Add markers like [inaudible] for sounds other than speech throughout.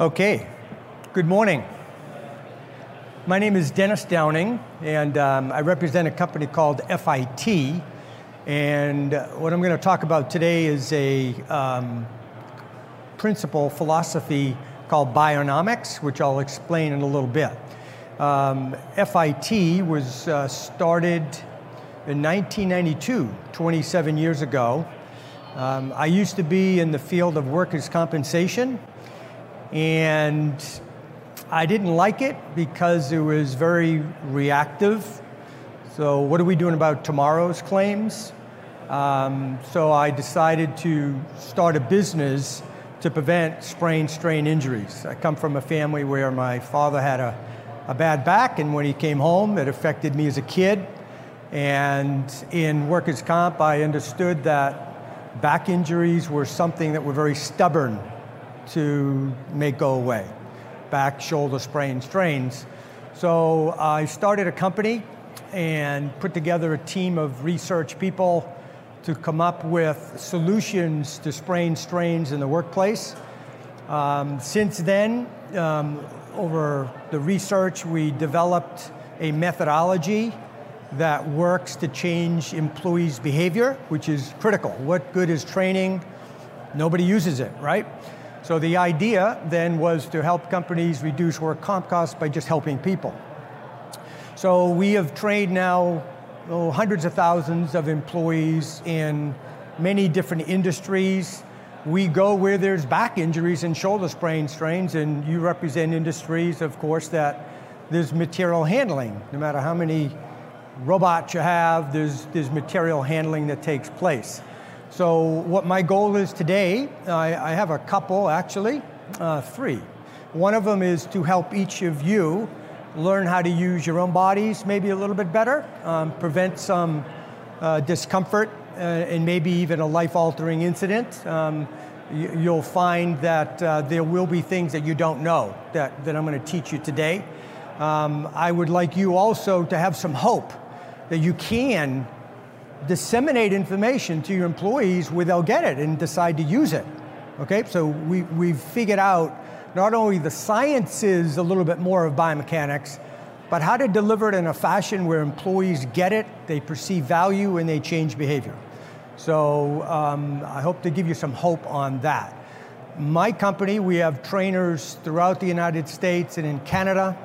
Okay, good morning. My name is Dennis Downing, and um, I represent a company called FIT. And what I'm going to talk about today is a um, principle, philosophy called bionomics, which I'll explain in a little bit. Um, FIT was uh, started in 1992, 27 years ago. Um, I used to be in the field of workers' compensation, and I didn't like it because it was very reactive. So, what are we doing about tomorrow's claims? Um, so, I decided to start a business to prevent sprain strain injuries. I come from a family where my father had a, a bad back, and when he came home, it affected me as a kid. And in workers' comp, I understood that back injuries were something that were very stubborn to make go away back, shoulder sprain, strains. So I started a company and put together a team of research people to come up with solutions to sprain strains in the workplace. Um, since then, um, over the research, we developed a methodology that works to change employees' behavior, which is critical. What good is training? Nobody uses it, right? So the idea then was to help companies reduce work comp costs by just helping people. So we have trained now oh, hundreds of thousands of employees in many different industries. We go where there's back injuries and shoulder sprain strains, and you represent industries, of course, that there's material handling. No matter how many robots you have, there's, there's material handling that takes place. So, what my goal is today, I, I have a couple actually, uh, three. One of them is to help each of you learn how to use your own bodies maybe a little bit better, um, prevent some uh, discomfort, uh, and maybe even a life altering incident. Um, you'll find that uh, there will be things that you don't know that, that I'm going to teach you today. Um, I would like you also to have some hope that you can disseminate information to your employees where they'll get it and decide to use it. Okay, so we, we've figured out not only the sciences a little bit more of biomechanics, but how to deliver it in a fashion where employees get it, they perceive value, and they change behavior. So um, I hope to give you some hope on that. My company, we have trainers throughout the United States and in Canada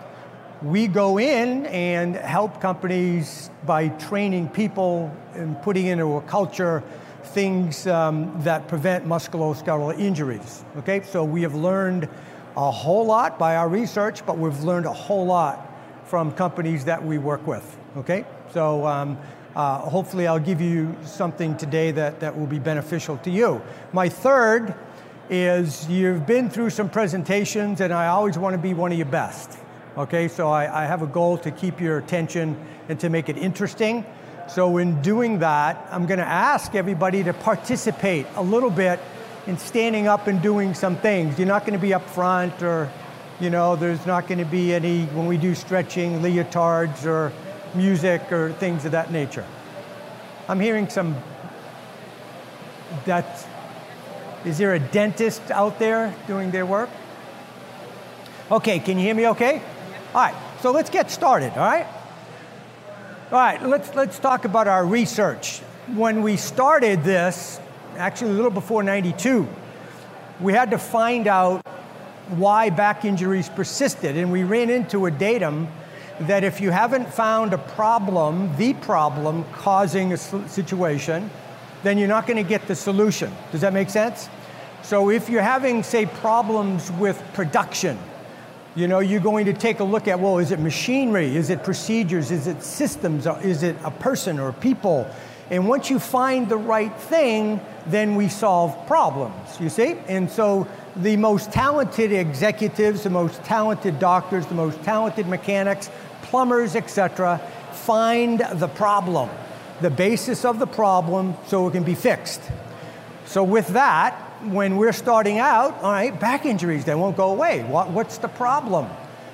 we go in and help companies by training people and putting into a culture things um, that prevent musculoskeletal injuries. Okay, so we have learned a whole lot by our research, but we've learned a whole lot from companies that we work with. Okay, so um, uh, hopefully I'll give you something today that, that will be beneficial to you. My third is you've been through some presentations, and I always want to be one of your best. Okay, so I, I have a goal to keep your attention and to make it interesting. So in doing that, I'm going to ask everybody to participate a little bit in standing up and doing some things. You're not going to be up front or, you know, there's not going to be any, when we do stretching, leotards or music or things of that nature. I'm hearing some, that, is there a dentist out there doing their work? Okay, can you hear me okay? All right, so let's get started, all right? All right, let's, let's talk about our research. When we started this, actually a little before 92, we had to find out why back injuries persisted, and we ran into a datum that if you haven't found a problem, the problem causing a situation, then you're not going to get the solution. Does that make sense? So if you're having, say, problems with production, you know, you're going to take a look at, well, is it machinery? Is it procedures? Is it systems? Uh, is it a person or people? And once you find the right thing, then we solve problems, you see? And so the most talented executives, the most talented doctors, the most talented mechanics, plumbers, etc., find the problem, the basis of the problem so it can be fixed. So with that, when we're starting out, all right, back injuries, they won't go away. What, what's the problem?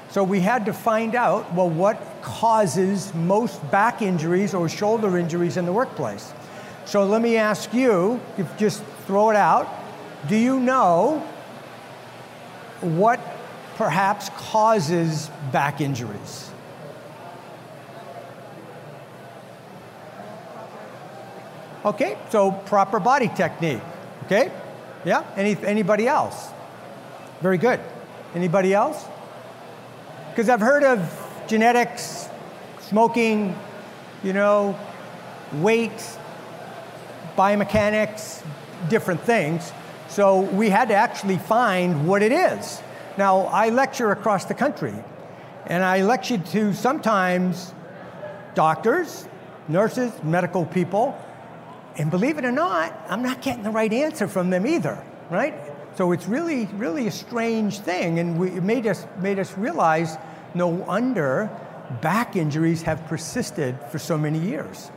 So we had to find out, well, what causes most back injuries or shoulder injuries in the workplace? So let me ask you, just throw it out, do you know what perhaps causes back injuries? Okay, so proper body technique. Okay, yeah. Any anybody else? Very good. Anybody else? Because I've heard of genetics, smoking, you know, weight, biomechanics, different things. So we had to actually find what it is. Now, I lecture across the country, and I lecture to sometimes doctors, nurses, medical people, and believe it or not, I'm not getting the right answer from them either, right? So it's really, really a strange thing, and we, it made us, made us realize no wonder back injuries have persisted for so many years.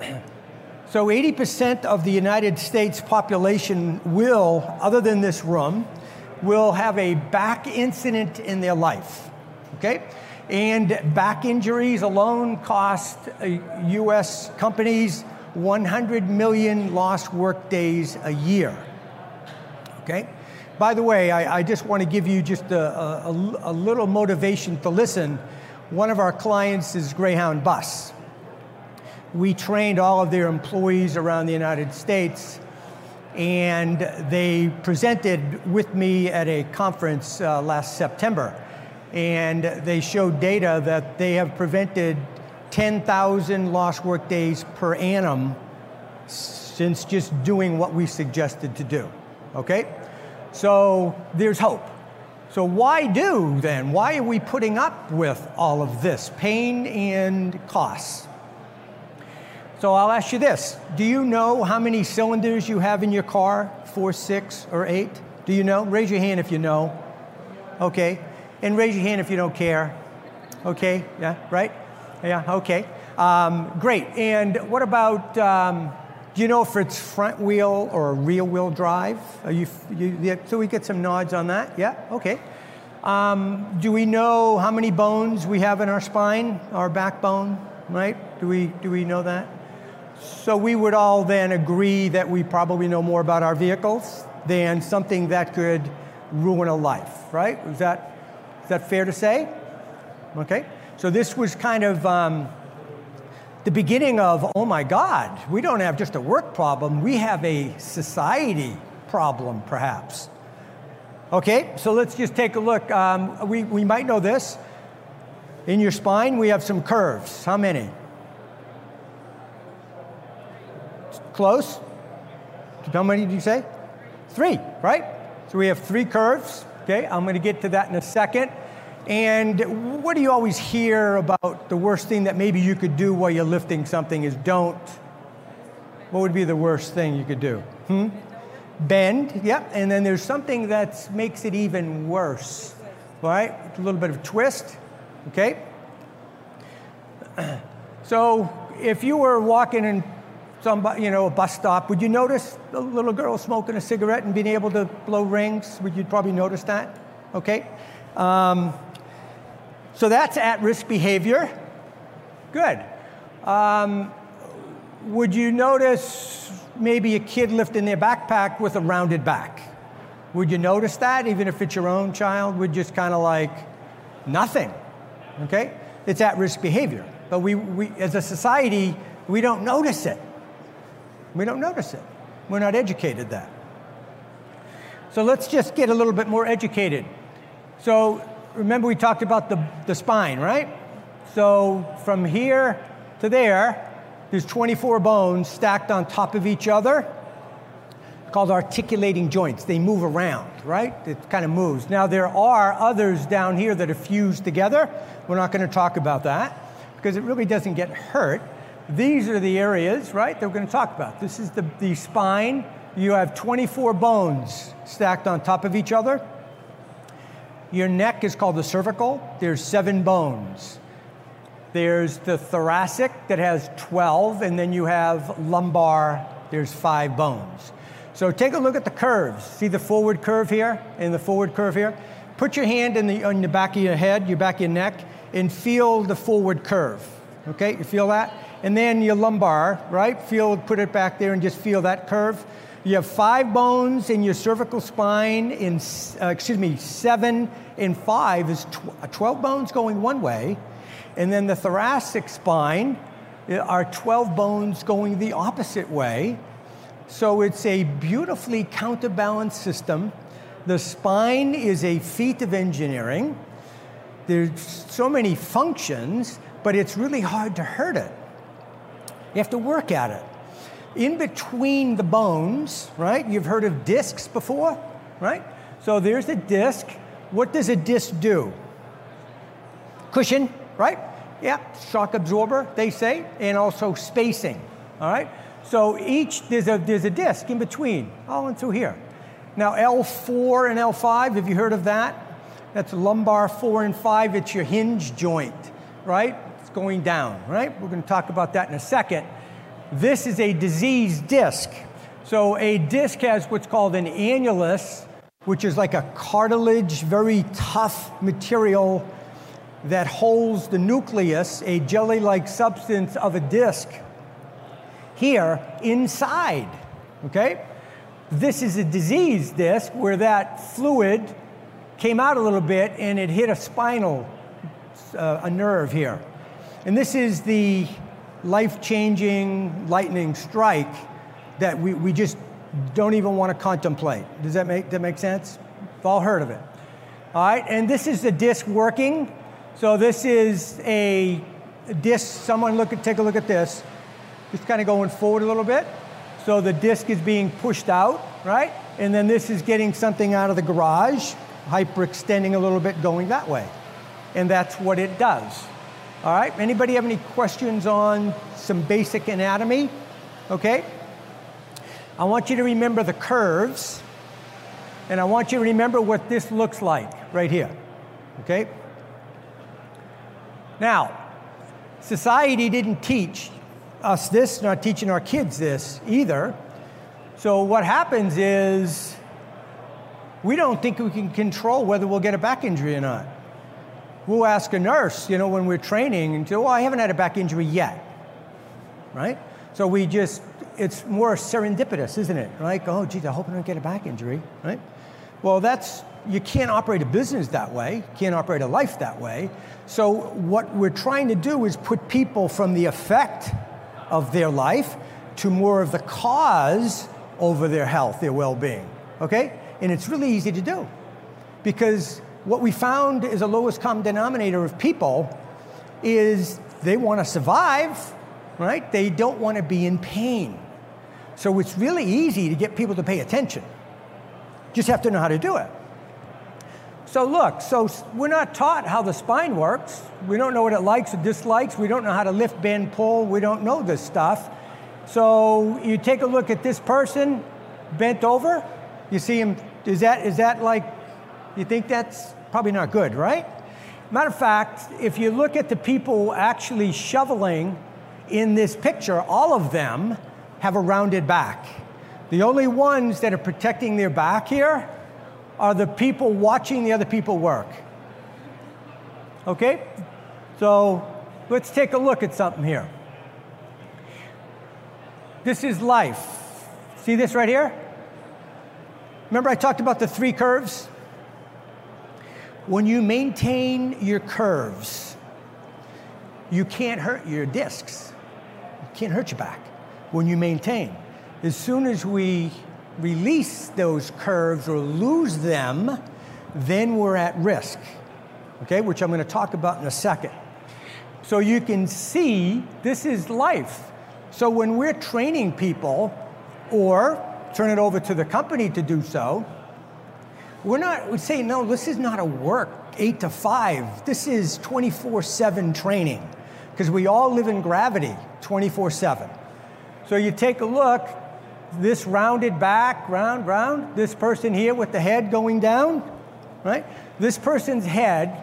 [clears throat] So 80% of the United States population will, other than this room, will have a back incident in their life. Okay? And back injuries alone cost US companies 100 million lost work days a year. Okay? By the way, I, I just want to give you just a, a, a little motivation to listen. One of our clients is Greyhound Bus. We trained all of their employees around the United States, and they presented with me at a conference uh, last September. And they showed data that they have prevented 10,000 lost work days per annum since just doing what we suggested to do. Okay? So there's hope. So, why do then? Why are we putting up with all of this pain and costs? So I'll ask you this Do you know how many cylinders you have in your car? Four, six, or eight? Do you know? Raise your hand if you know. Okay. And raise your hand if you don't care. Okay. Yeah, right? Yeah, okay. Um, great. And what about, um, do you know if it's front wheel or rear wheel drive? Are you, you yeah, so we get some nods on that? Yeah, okay. Um, do we know how many bones we have in our spine, our backbone, right? Do we, do we know that? So we would all then agree that we probably know more about our vehicles than something that could ruin a life, right? Is that, is that fair to say? Okay. So this was kind of um, the beginning of, oh my God, we don't have just a work problem, we have a society problem, perhaps. Okay, so let's just take a look. Um, we, we might know this. In your spine, we have some curves. How many? Close? How many did you say? Three, right? So we have three curves. Okay, I'm going to get to that in a second. And what do you always hear about the worst thing that maybe you could do while you're lifting something is don't? What would be the worst thing you could do? Hmm? Bend, yep. And then there's something that makes it even worse, right? A little bit of twist, okay? [clears throat] So if you were walking in somebody, you know, a bus stop, would you notice a little girl smoking a cigarette and being able to blow rings? Would you probably notice that? Okay. Um, so that's at risk behavior. Good. Um, would you notice maybe a kid lifting their backpack with a rounded back? Would you notice that, even if it's your own child? Would just kind of like nothing. Okay? It's at risk behavior. But we, we, as a society, we don't notice it. We don't notice it. We're not educated that. So let's just get a little bit more educated. So remember we talked about the, the spine, right? So from here to there, there's 24 bones stacked on top of each other called articulating joints. They move around, right? It kind of moves. Now, there are others down here that are fused together. We're not going to talk about that because it really doesn't get hurt. These are the areas, right, that we're going to talk about. This is the, the spine. You have 24 bones stacked on top of each other. Your neck is called the cervical. There's seven bones. There's the thoracic that has 12, and then you have lumbar, there's five bones. So take a look at the curves. See the forward curve here and the forward curve here? Put your hand in the, on the back of your head, your back of your neck, and feel the forward curve. Okay, you feel that? And then your lumbar, right? Feel, put it back there and just feel that curve. You have five bones in your cervical spine, in, uh, excuse me, seven in five is tw- 12 bones going one way, and then the thoracic spine uh, are 12 bones going the opposite way. So it's a beautifully counterbalanced system. The spine is a feat of engineering. There's so many functions, but it's really hard to hurt it. You have to work at it. In between the bones, right? You've heard of discs before, right? So there's a disc. What does a disc do? Cushion, right? Yeah, shock absorber, they say, and also spacing, all right? So each, there's a, there's a disc in between, all in through here. Now L4 and L5, have you heard of that? That's lumbar four and five. It's your hinge joint, right? Going down, right? We're going to talk about that in a second. This is a diseased disc. So a disc has what's called an annulus, which is like a cartilage, very tough material that holds the nucleus, a jelly like substance of a disc, here inside. Okay? This is a diseased disc where that fluid came out a little bit and it hit a spinal, uh, a nerve here. And this is the life changing lightning strike that we, we just don't even want to contemplate. Does that make, that make sense? We've all heard of it. All right, and this is the disc working. So this is a disc, someone look at, take a look at this. Just kind of going forward a little bit. So the disc is being pushed out, right? And then this is getting something out of the garage hyperextending a little bit going that way. And that's what it does. All right, anybody have any questions on some basic anatomy? Okay? I want you to remember the curves, and I want you to remember what this looks like right here. Okay? Now, society didn't teach us this, not teaching our kids this either. So what happens is we don't think we can control whether we'll get a back injury or not. We'll ask a nurse, you know, when we're training, and say, oh, I haven't had a back injury yet, right? So we just, it's more serendipitous, isn't it? Like, oh, geez, I hope I don't get a back injury, right? Well, that's, you can't operate a business that way, can't operate a life that way. So what we're trying to do is put people from the effect of their life to more of the cause over their health, their well being, okay? And it's really easy to do because what we found is a lowest common denominator of people is they want to survive, right? They don't want to be in pain. So it's really easy to get people to pay attention. Just have to know how to do it. So look, so we're not taught how the spine works. We don't know what it likes or dislikes. We don't know how to lift, bend, pull. We don't know this stuff. So you take a look at this person bent over. You see him is that, is that like, you think that's probably not good, right? Matter of fact, if you look at the people actually shoveling in this picture, all of them have a rounded back. The only ones that are protecting their back here are the people watching the other people work. Okay? So let's take a look at something here. This is life. See this right here? Remember, I talked about the three curves? When you maintain your curves, you can't hurt your discs. You can't hurt your back when you maintain. As soon as we release those curves or lose them, then we're at risk, okay, which I'm going to talk about in a second. So you can see this is life. So when we're training people or turn it over to the company to do so. We're not, we say, no, this is not a work eight to five. This is 24 7 training because we all live in gravity 24 7. So you take a look, this rounded back, round, round, this person here with the head going down, right? This person's head,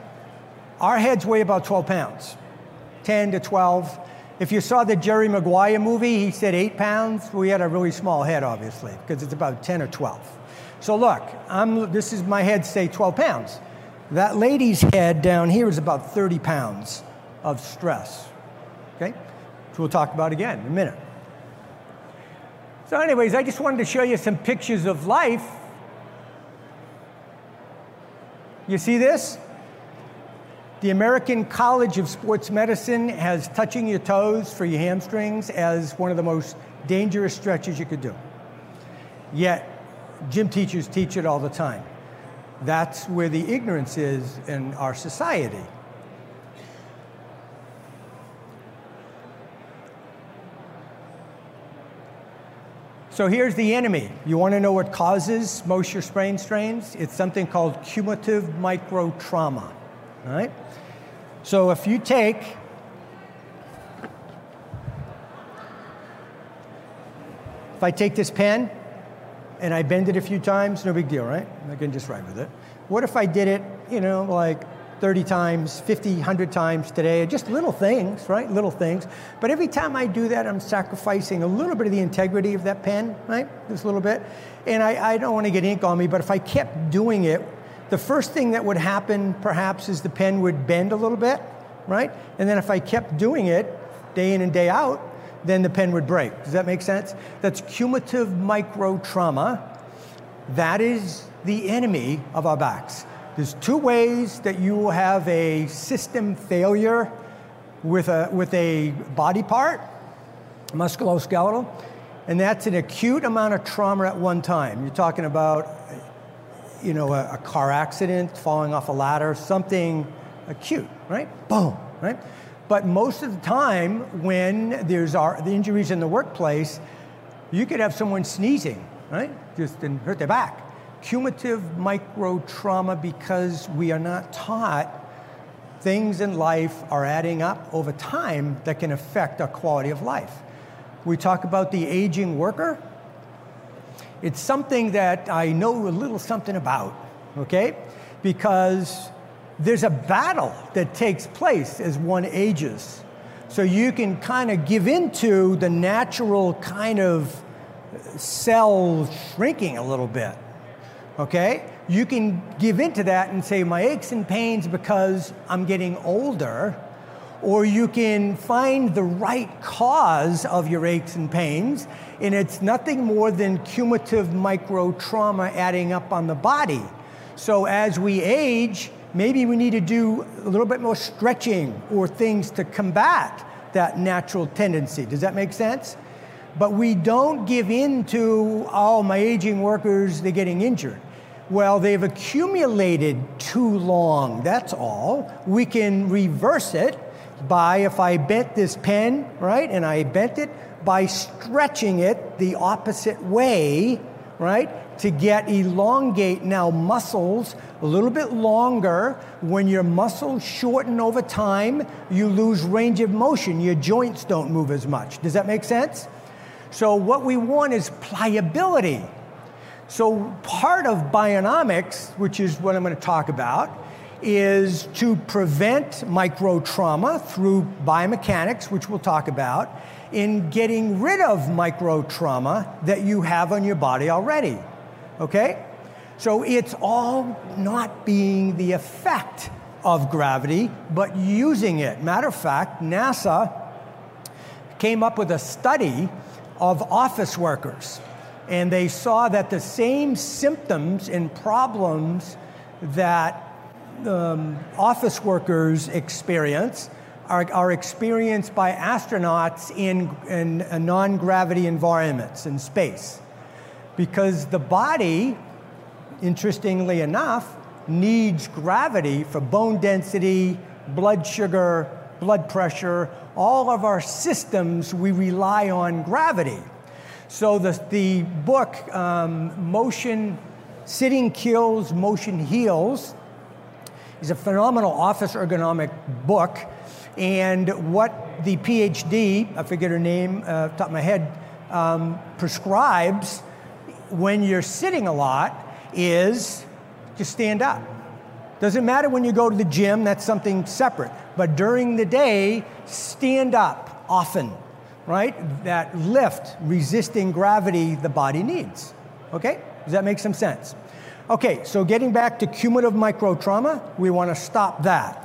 our heads weigh about 12 pounds, 10 to 12. If you saw the Jerry Maguire movie, he said eight pounds. We had a really small head, obviously, because it's about 10 or 12. So look, I'm, this is my head, say 12 pounds. That lady's head down here is about 30 pounds of stress. Okay? which we'll talk about again in a minute. So, anyways, I just wanted to show you some pictures of life. You see this? The American College of Sports Medicine has touching your toes for your hamstrings as one of the most dangerous stretches you could do. Yet, gym teachers teach it all the time. That's where the ignorance is in our society. So here's the enemy. You want to know what causes most your sprain strains? It's something called cumulative micro trauma. All right? So if you take if I take this pen and I bend it a few times, no big deal, right? I can just write with it. What if I did it, you know, like 30 times, 50, 100 times today, just little things, right? Little things. But every time I do that, I'm sacrificing a little bit of the integrity of that pen, right? Just a little bit. And I, I don't want to get ink on me, but if I kept doing it, the first thing that would happen perhaps is the pen would bend a little bit, right? And then if I kept doing it day in and day out, then the pen would break. Does that make sense? That's cumulative micro trauma. That is the enemy of our backs. There's two ways that you will have a system failure with a, with a body part, musculoskeletal, and that's an acute amount of trauma at one time. You're talking about, you know, a, a car accident, falling off a ladder, something acute, right? Boom, right? But most of the time, when there's our, the injuries in the workplace, you could have someone sneezing, right? Just and hurt their back cumulative micro trauma because we are not taught things in life are adding up over time that can affect our quality of life. We talk about the aging worker. It's something that I know a little something about, okay? Because there's a battle that takes place as one ages. So you can kind of give into the natural kind of cell shrinking a little bit okay? You can give into that and say, my aches and pains because I'm getting older, or you can find the right cause of your aches and pains, and it's nothing more than cumulative micro trauma adding up on the body. So as we age, maybe we need to do a little bit more stretching or things to combat that natural tendency. Does that make sense? But we don't give in to, oh, my aging workers, they're getting injured. Well, they've accumulated too long, that's all. We can reverse it by, if I bent this pen, right, and I bent it by stretching it the opposite way, right, to get elongate now muscles a little bit longer. When your muscles shorten over time, you lose range of motion. Your joints don't move as much. Does that make sense? So, what we want is pliability. So, part of bionomics, which is what I'm going to talk about, is to prevent micro trauma through biomechanics, which we'll talk about, in getting rid of micro trauma that you have on your body already. Okay? So, it's all not being the effect of gravity, but using it. Matter of fact, NASA came up with a study of office workers and they saw that the same symptoms and problems that um, office workers experience are, are, experienced by astronauts in, in non gravity environments in space. Because the body, interestingly enough, needs gravity for bone density, blood sugar, blood pressure. All of our systems, we rely on gravity. So the, the book, um, Motion, Sitting Kills, Motion Heals, is a phenomenal office ergonomic book. And what the PhD, I forget her name, uh, top of my head, um, prescribes when you're sitting a lot is just stand up. Doesn't matter when you go to the gym, that's something separate. But during the day, stand up often right? That lift, resisting gravity the body needs. Okay? Does that make some sense? Okay, so getting back to cumulative micro trauma, we want to stop that.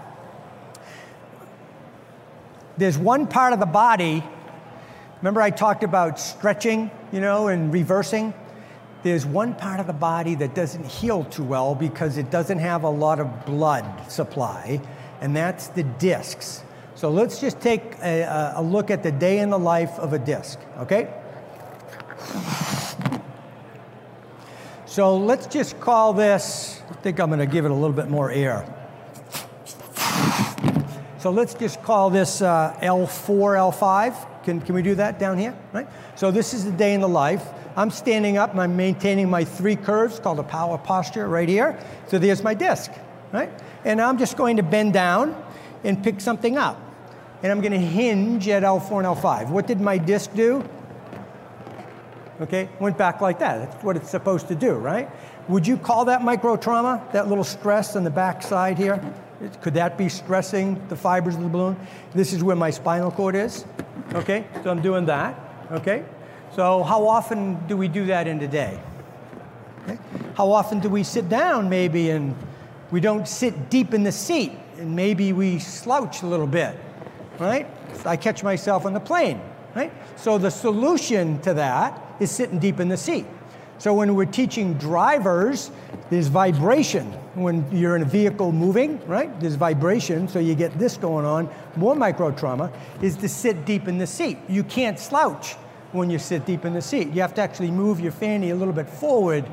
There's one part of the body Remember I talked about stretching, you know, and reversing? There's one part of the body that doesn't heal too well because it doesn't have a lot of blood supply, and that's the discs. So let's just take a, a look at the day in the life of a disc, okay? So let's just call this, I think I'm gonna give it a little bit more air. So let's just call this uh, L4, L5. Can, can we do that down here, right? So this is the day in the life. I'm standing up and I'm maintaining my three curves called a power posture right here. So there's my disc, right? And I'm just going to bend down and pick something up. And I'm going to hinge at L4 and L5. What did my disc do? Okay, went back like that. That's what it's supposed to do, right? Would you call that micro trauma, that little stress on the back side here? Could that be stressing the fibers of the balloon? This is where my spinal cord is. Okay, so I'm doing that. Okay, so how often do we do that in a day? Okay. How often do we sit down maybe and we don't sit deep in the seat and maybe we slouch a little bit, right? I catch myself on the plane, right? So the solution to that is sitting deep in the seat. So when we're teaching drivers, there's vibration. When you're in a vehicle moving, right? There's vibration, so you get this going on. More micro trauma is to sit deep in the seat. You can't slouch when you sit deep in the seat. You have to actually move your fanny a little bit forward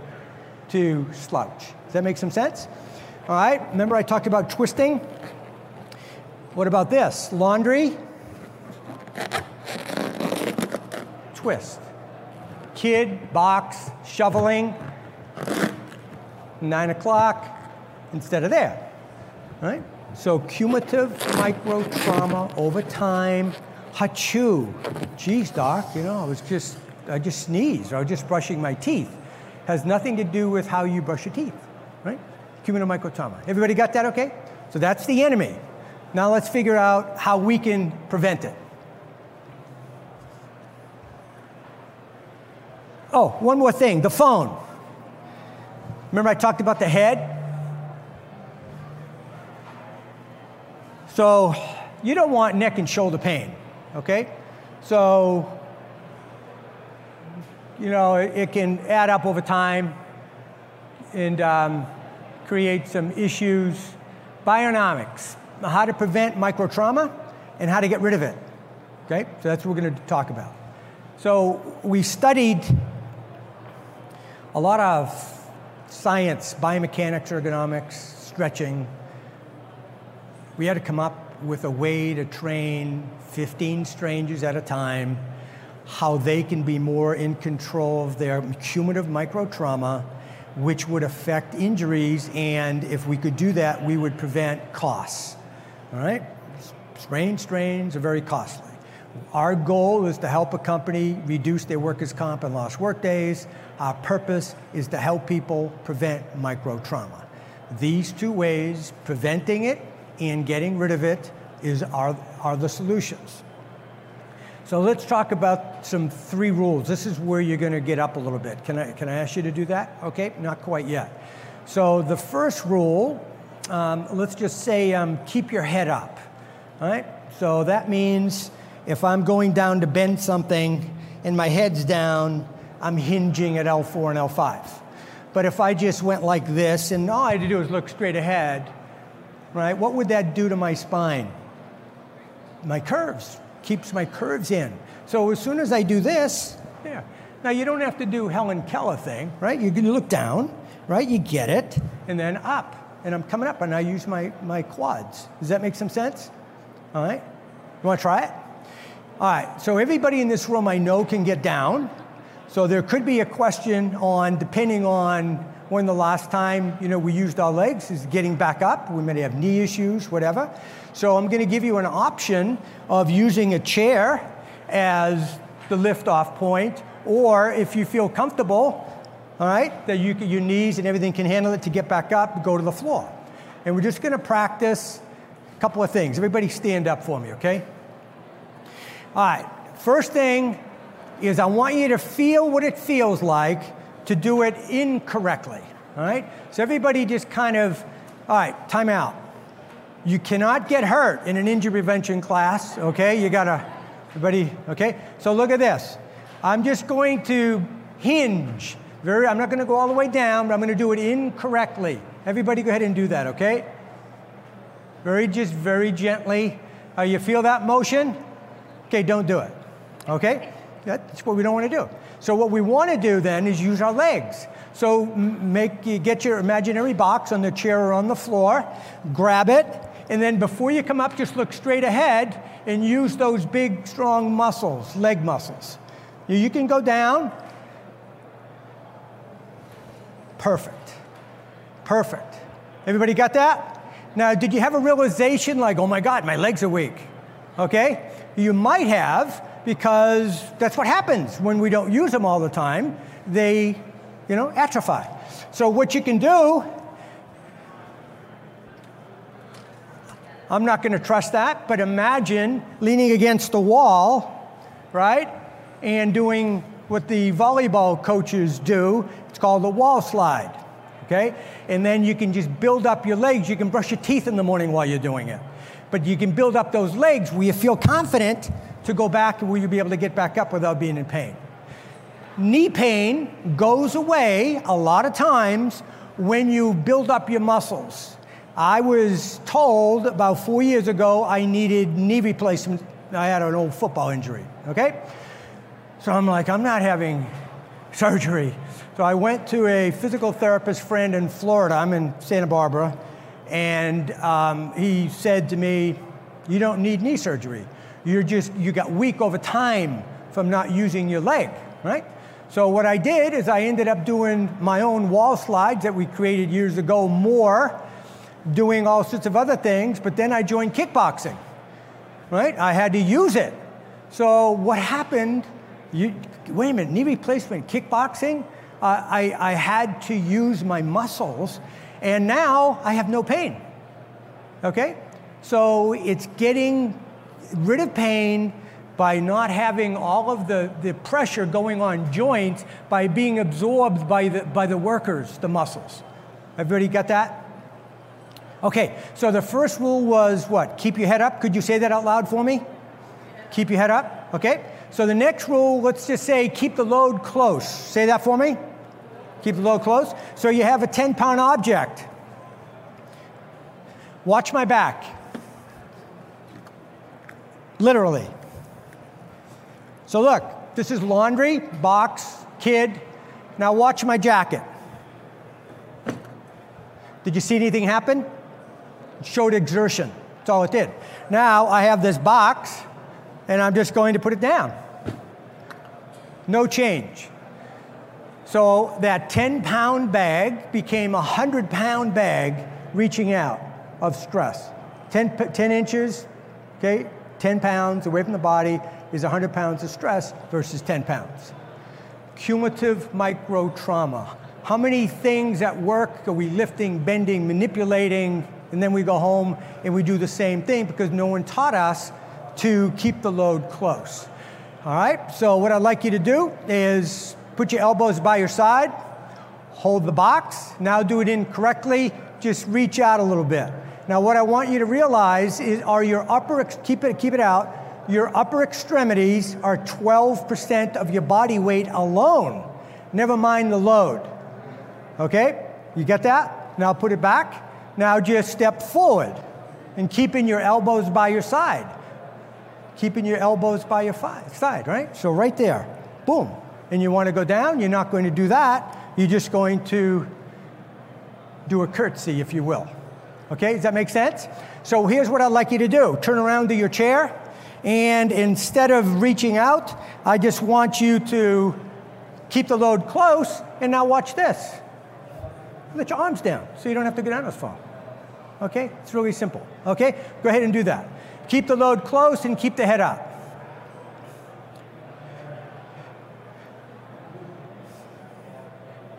to slouch. Does that make some sense? All right, remember I talked about twisting? What about this? Laundry, twist. Kid, box, shoveling, nine o'clock instead of there, All right? So cumulative micro trauma over time Hachu. Geez, doc, you know, I was just, I just sneezed, or I was just brushing my teeth. Has nothing to do with how you brush your teeth, right? Cumulomicrotrauma. Everybody got that okay? So that's the enemy. Now let's figure out how we can prevent it. Oh, one more thing the phone. Remember, I talked about the head? So, you don't want neck and shoulder pain okay? So, you know, it, it can add up over time and um, create some issues. Bionomics, how to prevent microtrauma and how to get rid of it, okay? So that's what we're gonna talk about. So we studied a lot of science, biomechanics, ergonomics, stretching. We had to come up with a way to train 15 strangers at a time, how they can be more in control of their cumulative micro trauma, which would affect injuries, and if we could do that, we would prevent costs. All right? Sprain strains are very costly. Our goal is to help a company reduce their workers' comp and lost workdays. Our purpose is to help people prevent micro trauma. These two ways, preventing it and getting rid of it is, are, are the solutions. So let's talk about some three rules. This is where you're going to get up a little bit. Can I, can I ask you to do that? Okay, not quite yet. So the first rule, um, let's just say um, keep your head up. All right? So that means if I'm going down to bend something and my head's down, I'm hinging at L4 and L5. But if I just went like this and all I had to do was look straight ahead, right? What would that do to my spine? My curves, keeps my curves in. So as soon as I do this, yeah. Now you don't have to do Helen Keller thing, right? You can look down, right? You get it, and then up. And I'm coming up and I use my, my quads. Does that make some sense? All right? You want to try it? All right, so everybody in this room I know can get down. So there could be a question on, depending on when the last time you know we used our legs is getting back up. We may have knee issues, whatever. So I'm going to give you an option of using a chair as the lift-off point, or if you feel comfortable, all right, that you, your knees and everything can handle it to get back up, go to the floor. And we're just going to practice a couple of things. Everybody stand up for me, okay? All right. First thing is I want you to feel what it feels like to do it incorrectly. All right? So everybody just kind of, all right, time out. You cannot get hurt in an injury prevention class, okay? You gotta, Everybody, okay? So look at this. I'm just going to hinge. Very, I'm not to go all the way down, but I'm to do it incorrectly. Everybody go ahead and do that, okay? Very, just very gently. Uh, you feel that motion? Okay, don't do it. Okay? That's what we don't want to do. So what we want to do then is use our legs. So make you get your imaginary box on the chair or on the floor, grab it, and then before you come up, just look straight ahead and use those big, strong muscles, leg muscles. You can go down. Perfect. Perfect. Everybody got that? Now, did you have a realization like, oh my God, my legs are weak? Okay? You might have because that's what happens when we don't use them all the time. They, you know, atrophy. So what you can do, I'm not going to trust that, but imagine leaning against the wall, right? And doing what the volleyball coaches do. It's called the wall slide. Okay? And then you can just build up your legs. You can brush your teeth in the morning while you're doing it. But you can build up those legs where you feel confident to go back and where you'll be able to get back up without being in pain. Knee pain goes away a lot of times when you build up your muscles. I was told about four years ago I needed knee replacement. I had an old football injury, okay? So I'm like, I'm not having surgery. So I went to a physical therapist friend in Florida. I'm in Santa Barbara. And um, he said to me, You don't need knee surgery. You're just, you got weak over time from not using your leg, right? So what I did is I ended up doing my own wall slides that we created years ago more, doing all sorts of other things, but then I joined kickboxing, right? I had to use it. So what happened, you, wait a minute, knee replacement, kickboxing, uh, I, I had to use my muscles, and now I have no pain, okay? So it's getting rid of pain by not having all of the, the pressure going on joints by being absorbed by the, by the workers, the muscles. Everybody got that? Okay, so the first rule was what? Keep your head up. Could you say that out loud for me? Keep your head up. Okay, so the next rule, let's just say keep the load close. Say that for me. Keep the load close. So you have a 10 pound object. Watch my back literally. So look, this is laundry, box, kid. Now watch my jacket. Did you see anything happen? It showed exertion. That's all it did. Now I have this box, and I'm just going to put it down. No change. So that 10 pound bag became a 100 pound bag reaching out of stress. 10, 10 inches, okay, 10 pounds away from the body is 100 pounds of stress versus 10 pounds. Cumulative micro trauma. How many things at work are we lifting, bending, manipulating, and then we go home and we do the same thing because no one taught us to keep the load close. All right, so what I'd like you to do is put your elbows by your side, hold the box. Now do it incorrectly, just reach out a little bit. Now, what I want you to realize is are your upper, keep it, keep it out, your upper extremities are 12% of your body weight alone. Never mind the load. Okay? You get that? Now put it back. Now just step forward and keeping your elbows by your side. Keeping your elbows by your side, right? So right there, boom. And you want to go down, you're not going to do that. You're just going to do a curtsy, if you will. Okay, does that make sense? So here's what I'd like you to do turn around to your chair, and instead of reaching out, I just want you to keep the load close, and now watch this. Let your arms down so you don't have to go down as far. Okay, it's really simple. Okay, go ahead and do that. Keep the load close and keep the head up.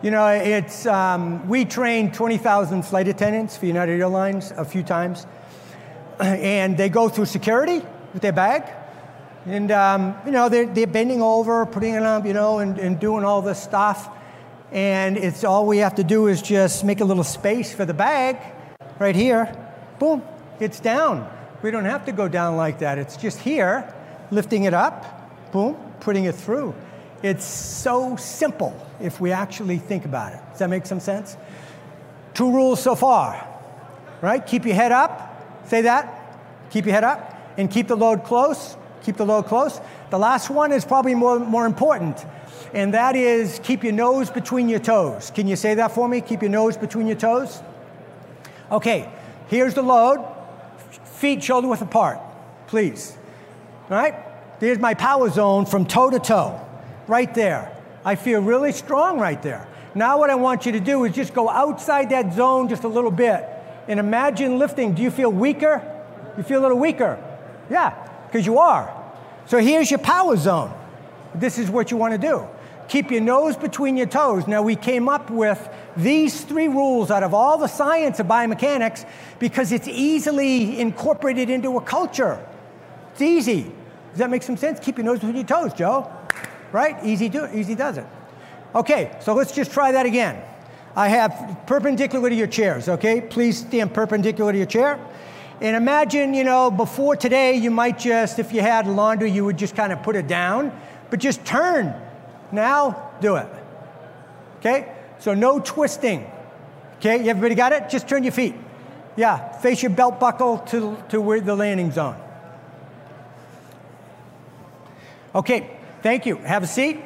You know, it's, um, we trained 20,000 flight attendants for United Airlines a few times, [clears throat] and they go through security with their bag. And, um, you know, they're, they're bending over, putting it up, you know, and, and doing all this stuff. And it's all we have to do is just make a little space for the bag right here. Boom, it's down. We don't have to go down like that. It's just here. lifting it up, boom, putting it through. It's so simple if we actually think about it. Does that make some sense? Two rules so far, right? Keep your head up. Say that. Keep your head up and keep the load close. Keep the load close. The last one is probably more, more important, and that is keep your nose between your toes. Can you say that for me? Keep your nose between your toes. Okay, here's the load. Feet shoulder width apart, please. All right? There's my power zone from toe to toe, right there. I feel really strong right there. Now, what I want you to do is just go outside that zone just a little bit and imagine lifting. Do you feel weaker? You feel a little weaker? Yeah, because you are. So here's your power zone. This is what you want to do. Keep your nose between your toes. Now, we came up with these three rules out of all the science of biomechanics because it's easily incorporated into a culture. It's easy. Does that make some sense? Keep your nose between your toes, Joe. Right? Easy, do, easy does it. Okay, so let's just try that again. I have perpendicular to your chairs, okay? Please stand perpendicular to your chair. And imagine, you know, before today, you might just, if you had laundry, you would just kind of put it down, but just turn. Now, do it. Okay? So no twisting. Okay, everybody got it? Just turn your feet. Yeah, face your belt buckle to, to where the landing zone. Okay, thank you. Have a seat.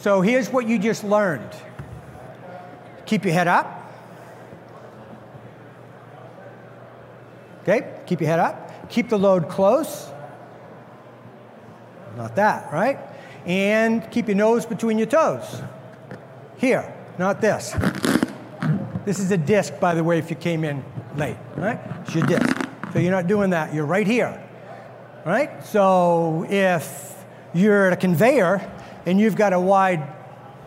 So here's what you just learned. Keep your head up. Okay, keep your head up. Keep the load close. Not that, right? And keep your nose between your toes. Here, not this. This is a disc, by the way, if you came in late, right? It's your disc. So you're not doing that. You're right here, right? So if you're at a conveyor and you've got a wide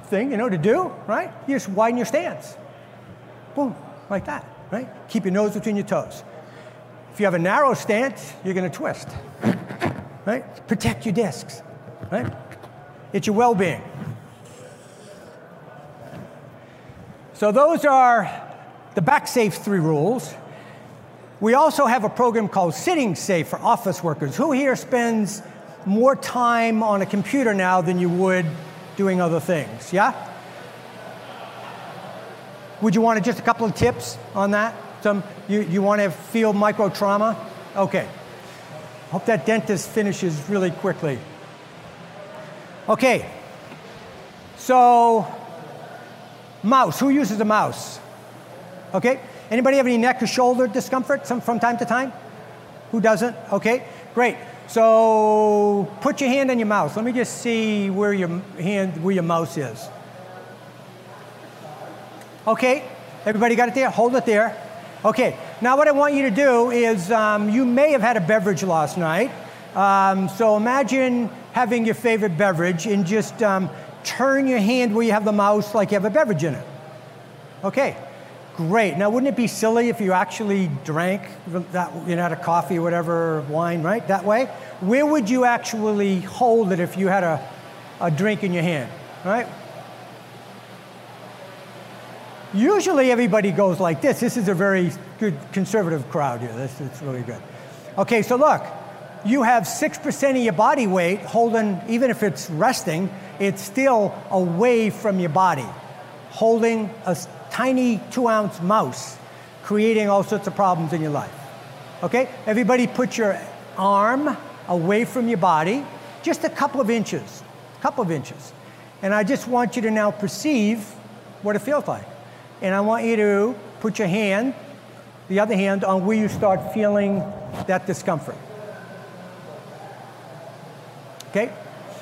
thing, you know, to do, right? You just widen your stance. Boom, like that, right? Keep your nose between your toes. If you have a narrow stance, you're going to twist, [coughs] right? Protect your discs, right? It's your well being. So, those are the back safe three rules. We also have a program called Sitting Safe for office workers. Who here spends more time on a computer now than you would doing other things? Yeah? Would you want just a couple of tips on that? Some you, you want to feel micro trauma? Okay. Hope that dentist finishes really quickly. Okay. So, mouse. Who uses a mouse? Okay. Anybody have any neck or shoulder discomfort from time to time? Who doesn't? Okay. Great. So put your hand on your mouse. Let me just see where your hand, where your mouse is. Okay, everybody got it there? Hold it there. Okay, now what I want you to do is um, you may have had a beverage last night. Um, so imagine having your favorite beverage and just um, turn your hand where you have the mouse like you have a beverage in it. Okay, Great. Now, wouldn't it be silly if you actually drank that, you know, had a coffee or whatever, wine, right? That way? Where would you actually hold it if you had a, a drink in your hand, right? Usually everybody goes like this. This is a very good conservative crowd here. This is really good. Okay, so look, you have 6% of your body weight holding, even if it's resting, it's still away from your body, holding a tiny two ounce mouse creating all sorts of problems in your life. Okay? Everybody put your arm away from your body, just a couple of inches, a couple of inches. And I just want you to now perceive what it feels like. And I want you to put your hand, the other hand, on where you start feeling that discomfort. Okay?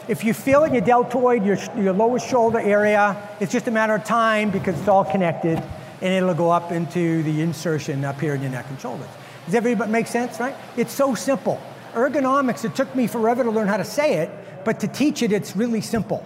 If you feel it in your deltoid, your, your lower shoulder area, it's just a matter of time because it's all connected and it'll go up into the insertion up here in your neck and shoulders. Does everybody make sense, right? It's so simple. Ergonomics, it took me forever to learn how to say it, but to teach it, it's really simple.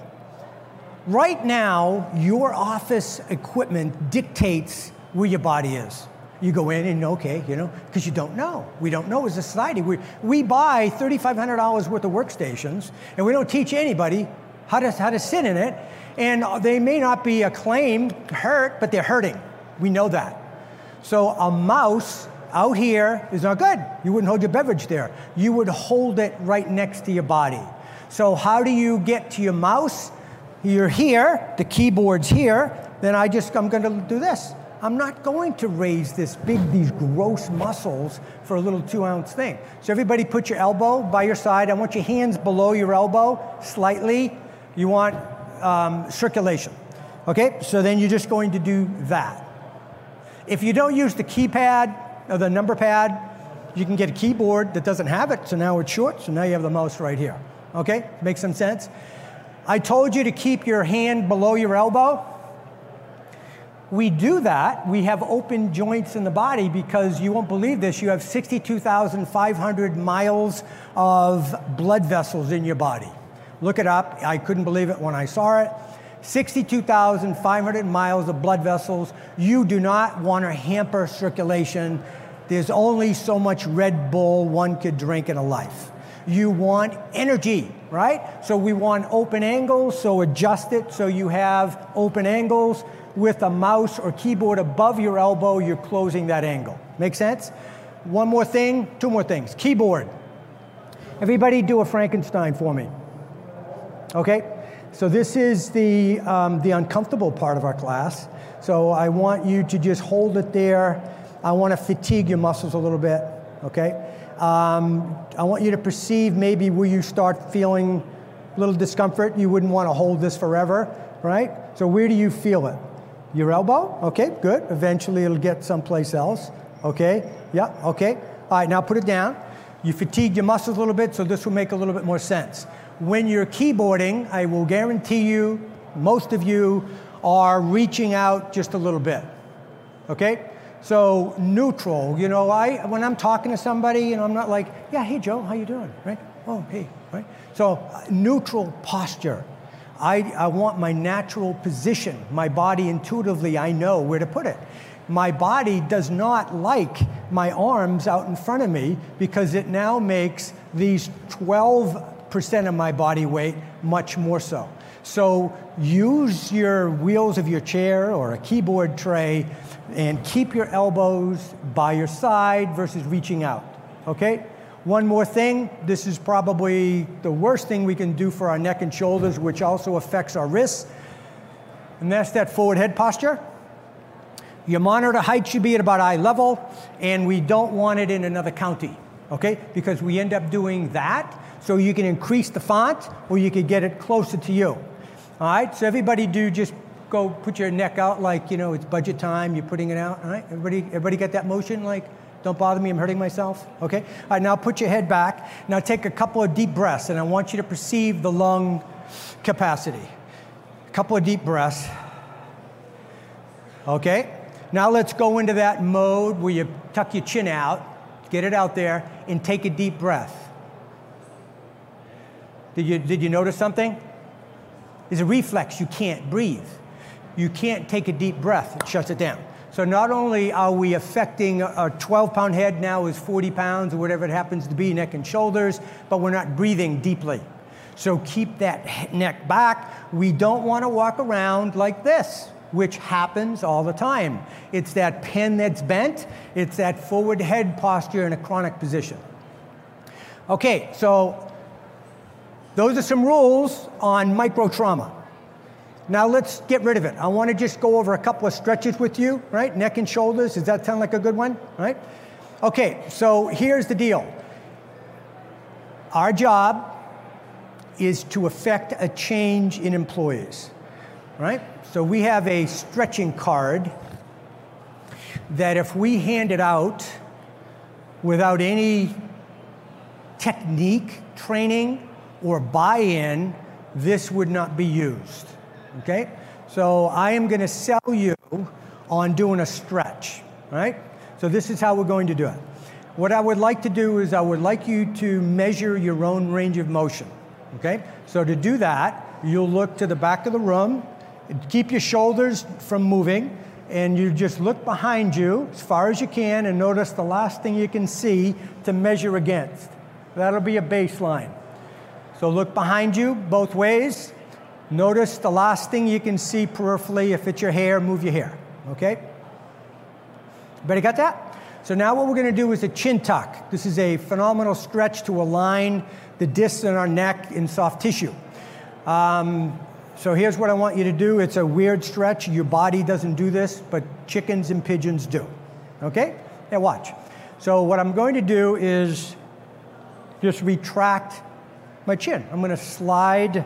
Right now, your office equipment dictates where your body is. You go in and okay, you know, because you don't know. We don't know as a society. We, we buy $3,500 worth of workstations and we don't teach anybody how to, how to sit in it. And uh, they may not be acclaimed hurt, but they're hurting. We know that. So a mouse out here is not good. You wouldn't hold your beverage there. You would hold it right next to your body. So, how do you get to your mouse? You're here, the keyboard's here, then I just, I'm gonna do this. I'm not going to raise this big, these gross muscles for a little two ounce thing. So, everybody put your elbow by your side. I want your hands below your elbow slightly. You want um, circulation. Okay, so then you're just going to do that. If you don't use the keypad or the number pad, you can get a keyboard that doesn't have it, so now it's short, so now you have the mouse right here. Okay, makes some sense? I told you to keep your hand below your elbow. We do that. We have open joints in the body because you won't believe this. You have 62,500 miles of blood vessels in your body. Look it up. I couldn't believe it when I saw it. 62,500 miles of blood vessels. You do not want to hamper circulation. There's only so much Red Bull one could drink in a life. You want energy, right? So we want open angles, so adjust it so you have open angles. With a mouse or keyboard above your elbow, you're closing that angle. Make sense? One more thing, two more things. Keyboard. Everybody do a Frankenstein for me. Okay? So this is the, um, the uncomfortable part of our class. So I want you to just hold it there. I want to fatigue your muscles a little bit, okay? Um, I want you to perceive maybe where you start feeling a little discomfort. You wouldn't want to hold this forever, right? So where do you feel it? Your elbow? Okay, good. Eventually it'll get someplace else. Okay, yeah, okay. All right, now put it down. You fatigue your muscles a little bit, so this will make a little bit more sense when you're keyboarding, I will guarantee you, most of you are reaching out just a little bit. Okay? So neutral, you know, I when I'm talking to somebody, you know, I'm not like, yeah, hey Joe, how you doing? Right? Oh, hey, right? So neutral posture. I, I want my natural position. My body intuitively, I know where to put it. My body does not like my arms out in front of me because it now makes these 12 percent of my body weight, much more so. So use your wheels of your chair or a keyboard tray and keep your elbows by your side versus reaching out. Okay? One more thing, this is probably the worst thing we can do for our neck and shoulders, which also affects our wrists, and that's that forward head posture. Your monitor height should be at about eye level, and we don't want it in another county, okay? Because we end up doing that, so you can increase the font or you can get it closer to you. All right, so everybody do just go put your neck out like, you know, it's budget time, you're putting it out, all right? Everybody, everybody get that motion like, don't bother me, I'm hurting myself, okay? All right, now put your head back. Now take a couple of deep breaths and I want you to perceive the lung capacity. A couple of deep breaths. Okay, now let's go into that mode where you tuck your chin out, get it out there, and take a deep breath. Did you, did you notice something? There's a reflex, you can't breathe. You can't take a deep breath, it shuts it down. So not only are we affecting a 12 pound head now is 40 pounds or whatever it happens to be, neck and shoulders, but we're not breathing deeply. So keep that neck back. We don't want to walk around like this, which happens all the time. It's that pen that's bent, it's that forward head posture in a chronic position. Okay, so those are some rules on micro trauma. Now let's get rid of it. I want to just go over a couple of stretches with you, right? Neck and shoulders. Does that sound like a good one? Right? Okay, so here's the deal. Our job is to affect a change in employees, right? So we have a stretching card that if we hand it out without any technique training or buy in, this would not be used. Okay? So I am going to sell you on doing a stretch, right? So this is how we're going to do it. What I would like to do is I would like you to measure your own range of motion. Okay? So to do that, you'll look to the back of the room, keep your shoulders from moving, and you just look behind you as far as you can and notice the last thing you can see to measure against. That'll be a baseline. So look behind you both ways. Notice the last thing you can see peripherally. If it's your hair, move your hair. Okay? Everybody got that? So now what we're going to do is a chin tuck. This is a phenomenal stretch to align the discs in our neck in soft tissue. Um, so here's what I want you to do. It's a weird stretch. Your body doesn't do this, but chickens and pigeons do. Okay? Now watch. So what I'm going to do is just retract my chin. I'm going to slide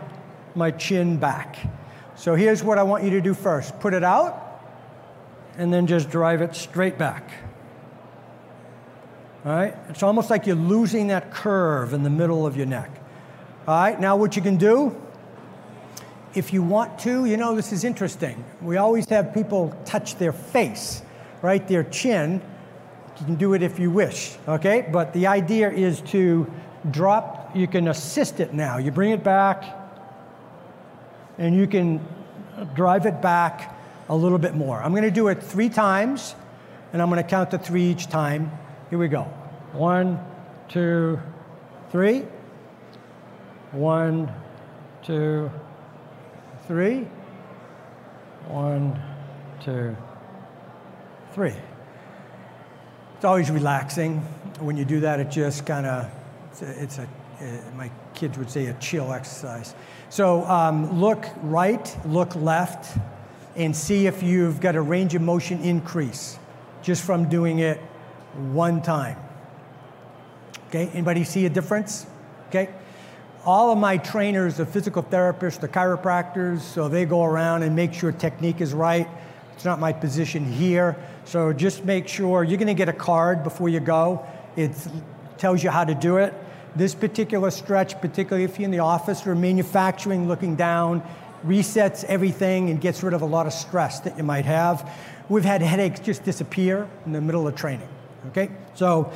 my chin back. So here's what I want you to do first. Put it out and then just drive it straight back. All right? It's almost like you're losing that curve in the middle of your neck. All right? Now what you can do if you want to, you know, this is interesting. We always have people touch their face, right? Their chin. You can do it if you wish, okay? But the idea is to drop, you can assist it now. You bring it back, and you can drive it back a little bit more. I'm gonna do it three times, and I'm gonna count to three each time. Here we go. One, two, three. One, two, three. One, two, three. It's always relaxing. When you do that, it just kind of, it's a, it's a uh, my kids would say a chill exercise. So um, look right, look left, and see if you've got a range of motion increase just from doing it one time. Okay, anybody see a difference? Okay, all of my trainers the physical therapists, the chiropractors, so they go around and make sure technique is right. It's not my position here. So just make sure you're going to get a card before you go. It tells you how to do it. This particular stretch, particularly if you're in the office or manufacturing, looking down, resets everything and gets rid of a lot of stress that you might have. We've had headaches just disappear in the middle of training. Okay? So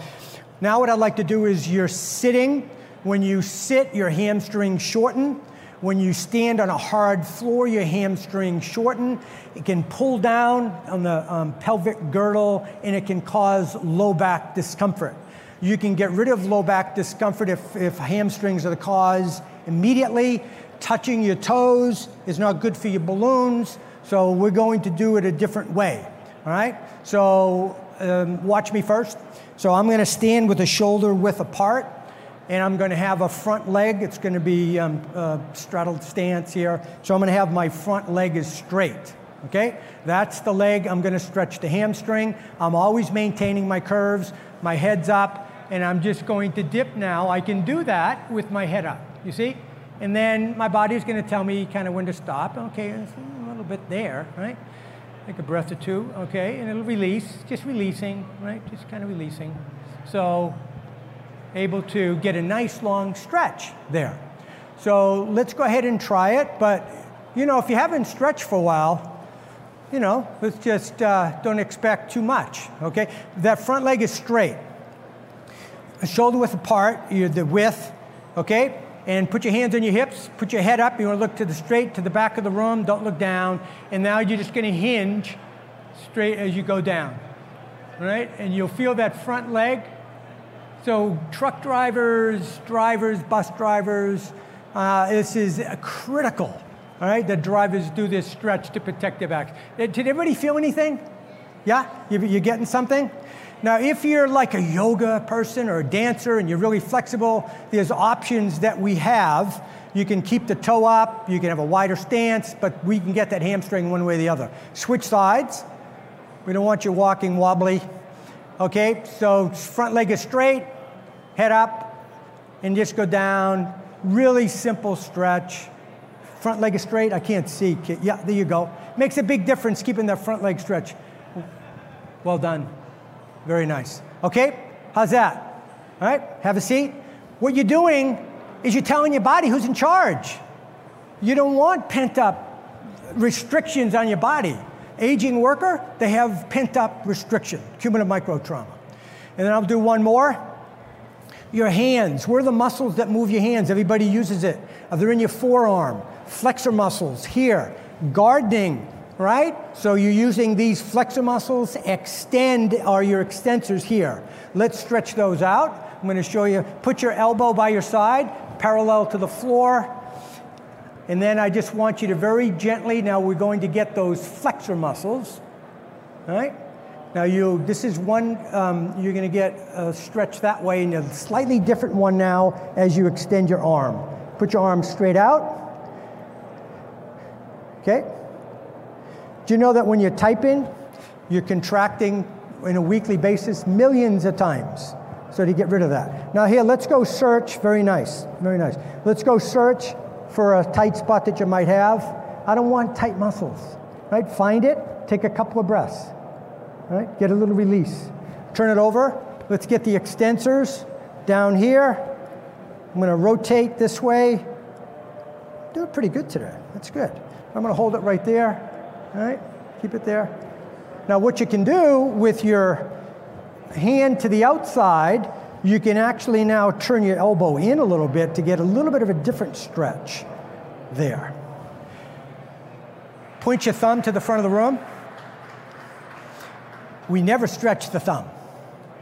now what I'd like to do is you're sitting when you sit, your hamstrings shorten. When you stand on a hard floor, your hamstrings shorten. It can pull down on the um, pelvic girdle and it can cause low back discomfort. You can get rid of low back discomfort if, if hamstrings are the cause immediately. Touching your toes is not good for your balloons, so we're going to do it a different way. All right? So um, watch me first. So I'm going to stand with a shoulder width apart and I'm going to have a front leg. It's going to be um, uh, straddled stance here. So I'm going to have my front leg is straight. Okay? That's the leg. I'm going to stretch the hamstring. I'm always maintaining my curves. My head's up. And I'm just going to dip now. I can do that with my head up. You see? And then my body is going to tell me kind of when to stop. Okay, a little bit there, right? Take a breath or two, okay? And it'll release, just releasing, right? Just kind of releasing. So able to get a nice long stretch there. So let's go ahead and try it. But, you know, if you haven't stretched for a while, you know, let's just uh, don't expect too much, okay? That front leg is straight. Shoulder width apart, you're the width, okay? And put your hands on your hips, put your head up. You want to look to the straight, to the back of the room, don't look down. And now you're just going to hinge straight as you go down, right? And you'll feel that front leg so truck drivers, drivers, bus drivers, uh, this is critical, all right, The drivers do this stretch to protect their backs. Did everybody feel anything? Yeah? You're getting something? Now, if you're like a yoga person or a dancer and you're really flexible, there's options that we have. You can keep the toe up, you can have a wider stance, but we can get that hamstring one way or the other. Switch sides. We don't want you walking wobbly. Okay, so front leg is straight, head up, and just go down. Really simple stretch. Front leg is straight. I can't see. Yeah, there you go. Makes a big difference keeping that front leg stretch. Well done. Very nice. Okay, how's that? All right, have a seat. What you're doing is you're telling your body who's in charge. You don't want pent up restrictions on your body aging worker, they have pent up restriction, cumulative micro trauma. And then I'll do one more. Your hands, where are the muscles that move your hands? Everybody uses it. They're in your forearm, flexor muscles here, gardening, right? So you're using these flexor muscles, extend are your extensors here. Let's stretch those out. I'm going to show you. Put your elbow by your side, parallel to the floor. And then I just want you to very gently, now we're going to get those flexor muscles, right? Now you, this is one, um, you're gonna get a stretch that way and a slightly different one now as you extend your arm. Put your arm straight out. Okay? Do you know that when you're typing, you're contracting on a weekly basis millions of times? So to get rid of that. Now here, let's go search, very nice, very nice. Let's go search for a tight spot that you might have. I don't want tight muscles, right? Find it, take a couple of breaths. Right? Get a little release. Turn it over. Let's get the extensors down here. I'm going to rotate this way. Doing pretty good today. That's good. I'm going to hold it right there. All right? Keep it there. Now, what you can do with your hand to the outside, you can actually now turn your elbow in a little bit to get a little bit of a different stretch there. Point your thumb to the front of the room we never stretch the thumb.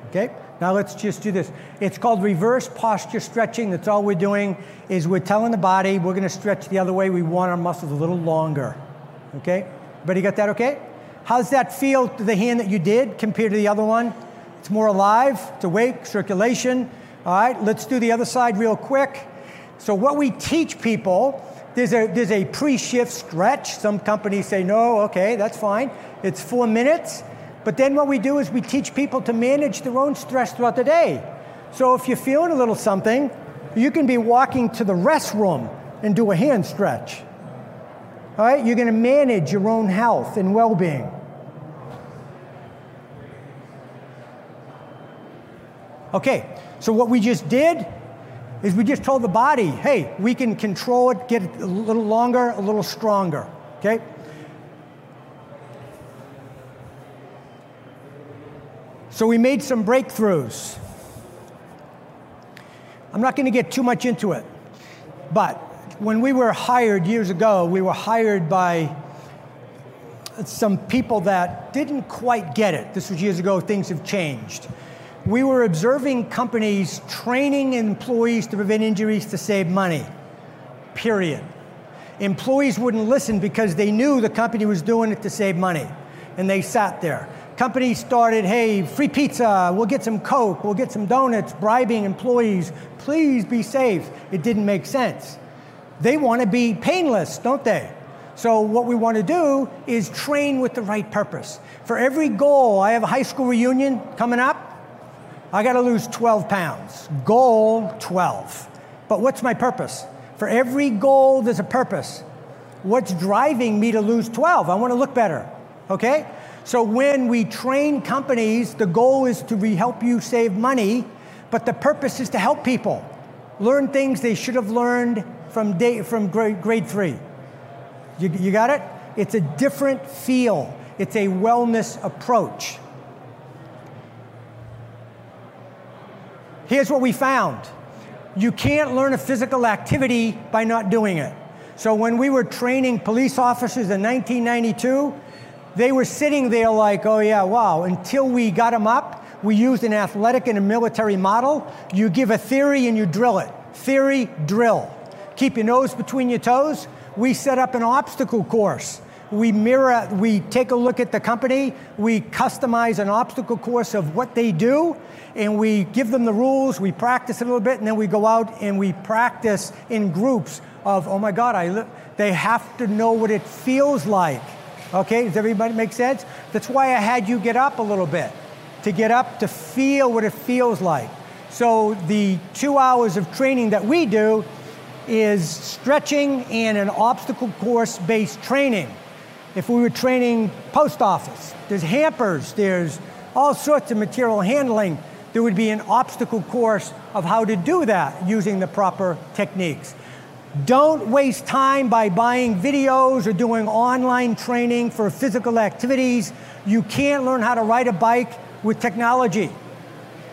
Okay? Now let's just do this. It's called reverse posture stretching. That's all we're doing is we're telling the body we're going to stretch the other way. We want our muscles a little longer. Okay? Everybody got that okay? How's that feel to the hand that you did compared to the other one? It's more alive, it's awake, circulation. All right, let's do the other side real quick. So what we teach people, there's a, there's a pre-shift stretch. Some companies say, no, okay, that's fine. It's four minutes. But then what we do is we teach people to manage their own stress throughout the day. So if you're feeling a little something, you can be walking to the restroom and do a hand stretch. All right, you're going to manage your own health and well being. Okay, so what we just did is we just told the body, hey, we can control it, get it a little longer, a little stronger. Okay? So we made some breakthroughs. I'm not going to get too much into it, but when we were hired years ago, we were hired by some people that didn't quite get it. This was years ago, things have changed. We were observing companies training employees to prevent injuries to save money, period. Employees wouldn't listen because they knew the company was doing it to save money, and they sat there. Companies started, hey, free pizza, we'll get some Coke, we'll get some donuts, bribing employees, please be safe. It didn't make sense. They want to be painless, don't they? So, what we want to do is train with the right purpose. For every goal, I have a high school reunion coming up, I got to lose 12 pounds. Goal 12. But what's my purpose? For every goal, there's a purpose. What's driving me to lose 12? I want to look better, okay? So when we train companies, the goal is to help you save money, but the purpose is to help people learn things they should have learned from, day, from grade, grade three. You, you got it? It's a different feel. It's a wellness approach. Here's what we found. You can't learn a physical activity by not doing it. So when we were training police officers in 1992, they were sitting there like, oh yeah, wow. Until we got them up, we used an athletic and a military model. You give a theory and you drill it. Theory, drill. Keep your nose between your toes. We set up an obstacle course. We mirror, we take a look at the company, we customize an obstacle course of what they do, and we give them the rules, we practice a little bit, and then we go out and we practice in groups of, oh my God, I, they have to know what it feels like Okay, does everybody make sense? That's why I had you get up a little bit, to get up to feel what it feels like. So the two hours of training that we do is stretching and an obstacle course based training. If we were training post office, there's hampers, there's all sorts of material handling. There would be an obstacle course of how to do that using the proper techniques. Don't waste time by buying videos or doing online training for physical activities. You can't learn how to ride a bike with technology.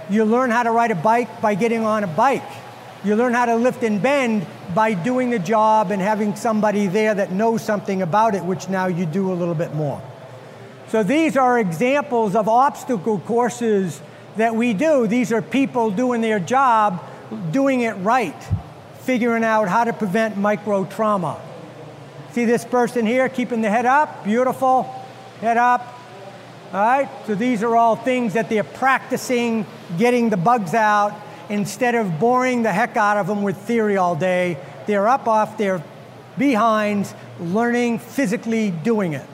You learn how to ride a bike by getting on a bike. You learn how to lift and bend by doing the job and having somebody there that knows something about it, which now you do a little bit more. So these are examples of obstacle courses that we do. These are people doing their job, doing it right figuring out how to prevent micro trauma. See this person here keeping the head up? Beautiful. Head up. All right, so these are all things that they're practicing getting the bugs out instead of boring the heck out of them with theory all day. They're up off their behinds, learning, physically doing it.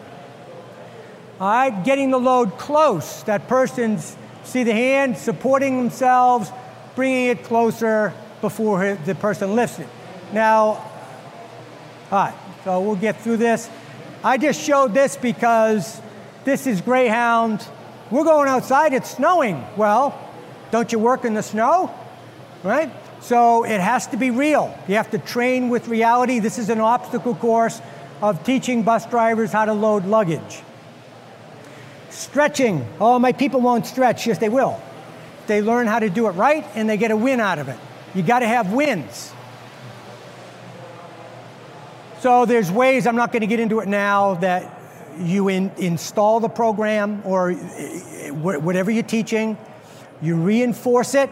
All right, getting the load close. That person's, see the hand, supporting themselves, bringing it closer before the person lifts it. Now, all right, so we'll get through this. I just showed this because this is Greyhound. We're going outside, it's snowing. Well, don't you work in the snow? Right? So it has to be real. You have to train with reality. This is an obstacle course of teaching bus drivers how to load luggage. Stretching. Oh, my people won't stretch. Yes, they will. They learn how to do it right and they get a win out of it. You got to have wins. So there's ways, I'm not going to get into it now, that you in, install the program or eh, whatever you're teaching, you reinforce it,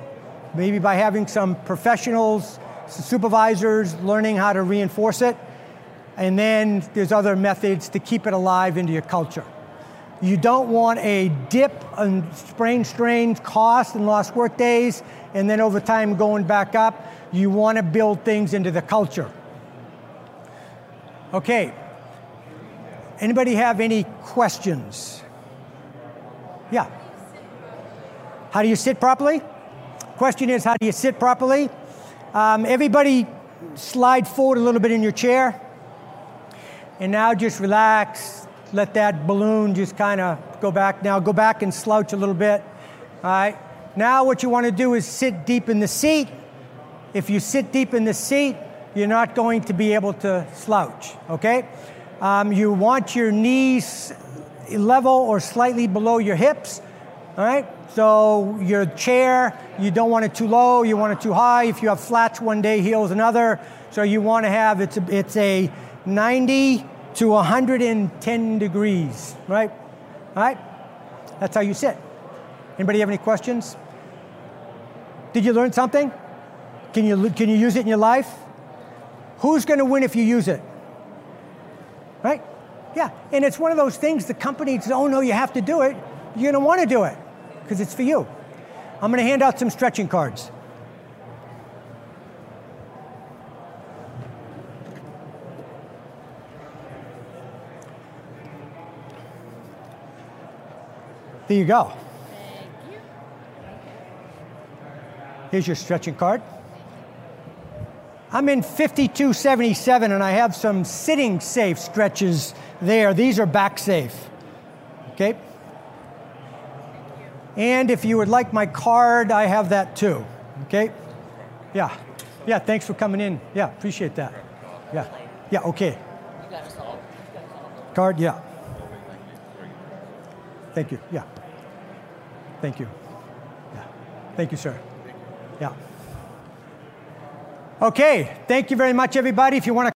maybe by having some professionals, supervisors learning how to reinforce it. And then there's other methods to keep it alive into your culture. You don't want a dip and sprain strain cost and lost work days, and then over time going back up. You want to build things into the culture. Okay, Anybody have any questions? Yeah. How do you sit properly? Question is, how do you sit properly? Um, everybody slide forward a little bit in your chair. And now just relax. Let that balloon just kind of go back. Now go back and slouch a little bit. All right. Now what you want to do is sit deep in the seat. If you sit deep in the seat, you're not going to be able to slouch, okay? Um, you want your knees level or slightly below your hips. All right? So your chair, you don't want it too low, you want it too high. If you have flats one day, heels another. So you want to have it's a, it's a 90 to 110 degrees, right? All right? That's how you sit. Anybody have any questions? Did you learn something? Can you, can you use it in your life? Who's going to win if you use it? right? Yeah, and it's one of those things the company says, oh no, you have to do it. You're going to want to do it because it's for you. I'm going to hand out some stretching cards. There you go. You. Here's your stretching card. I'm in 5277 and I have some sitting safe stretches there. These are back safe. Okay? And if you would like my card, I have that too. Okay? Yeah. Yeah, thanks for coming in. Yeah, appreciate that. Yeah. Yeah, okay. Card, yeah. Thank you. Yeah. Thank you. Yeah. Thank you, sir. Yeah. Okay, thank you very much, everybody. If you want to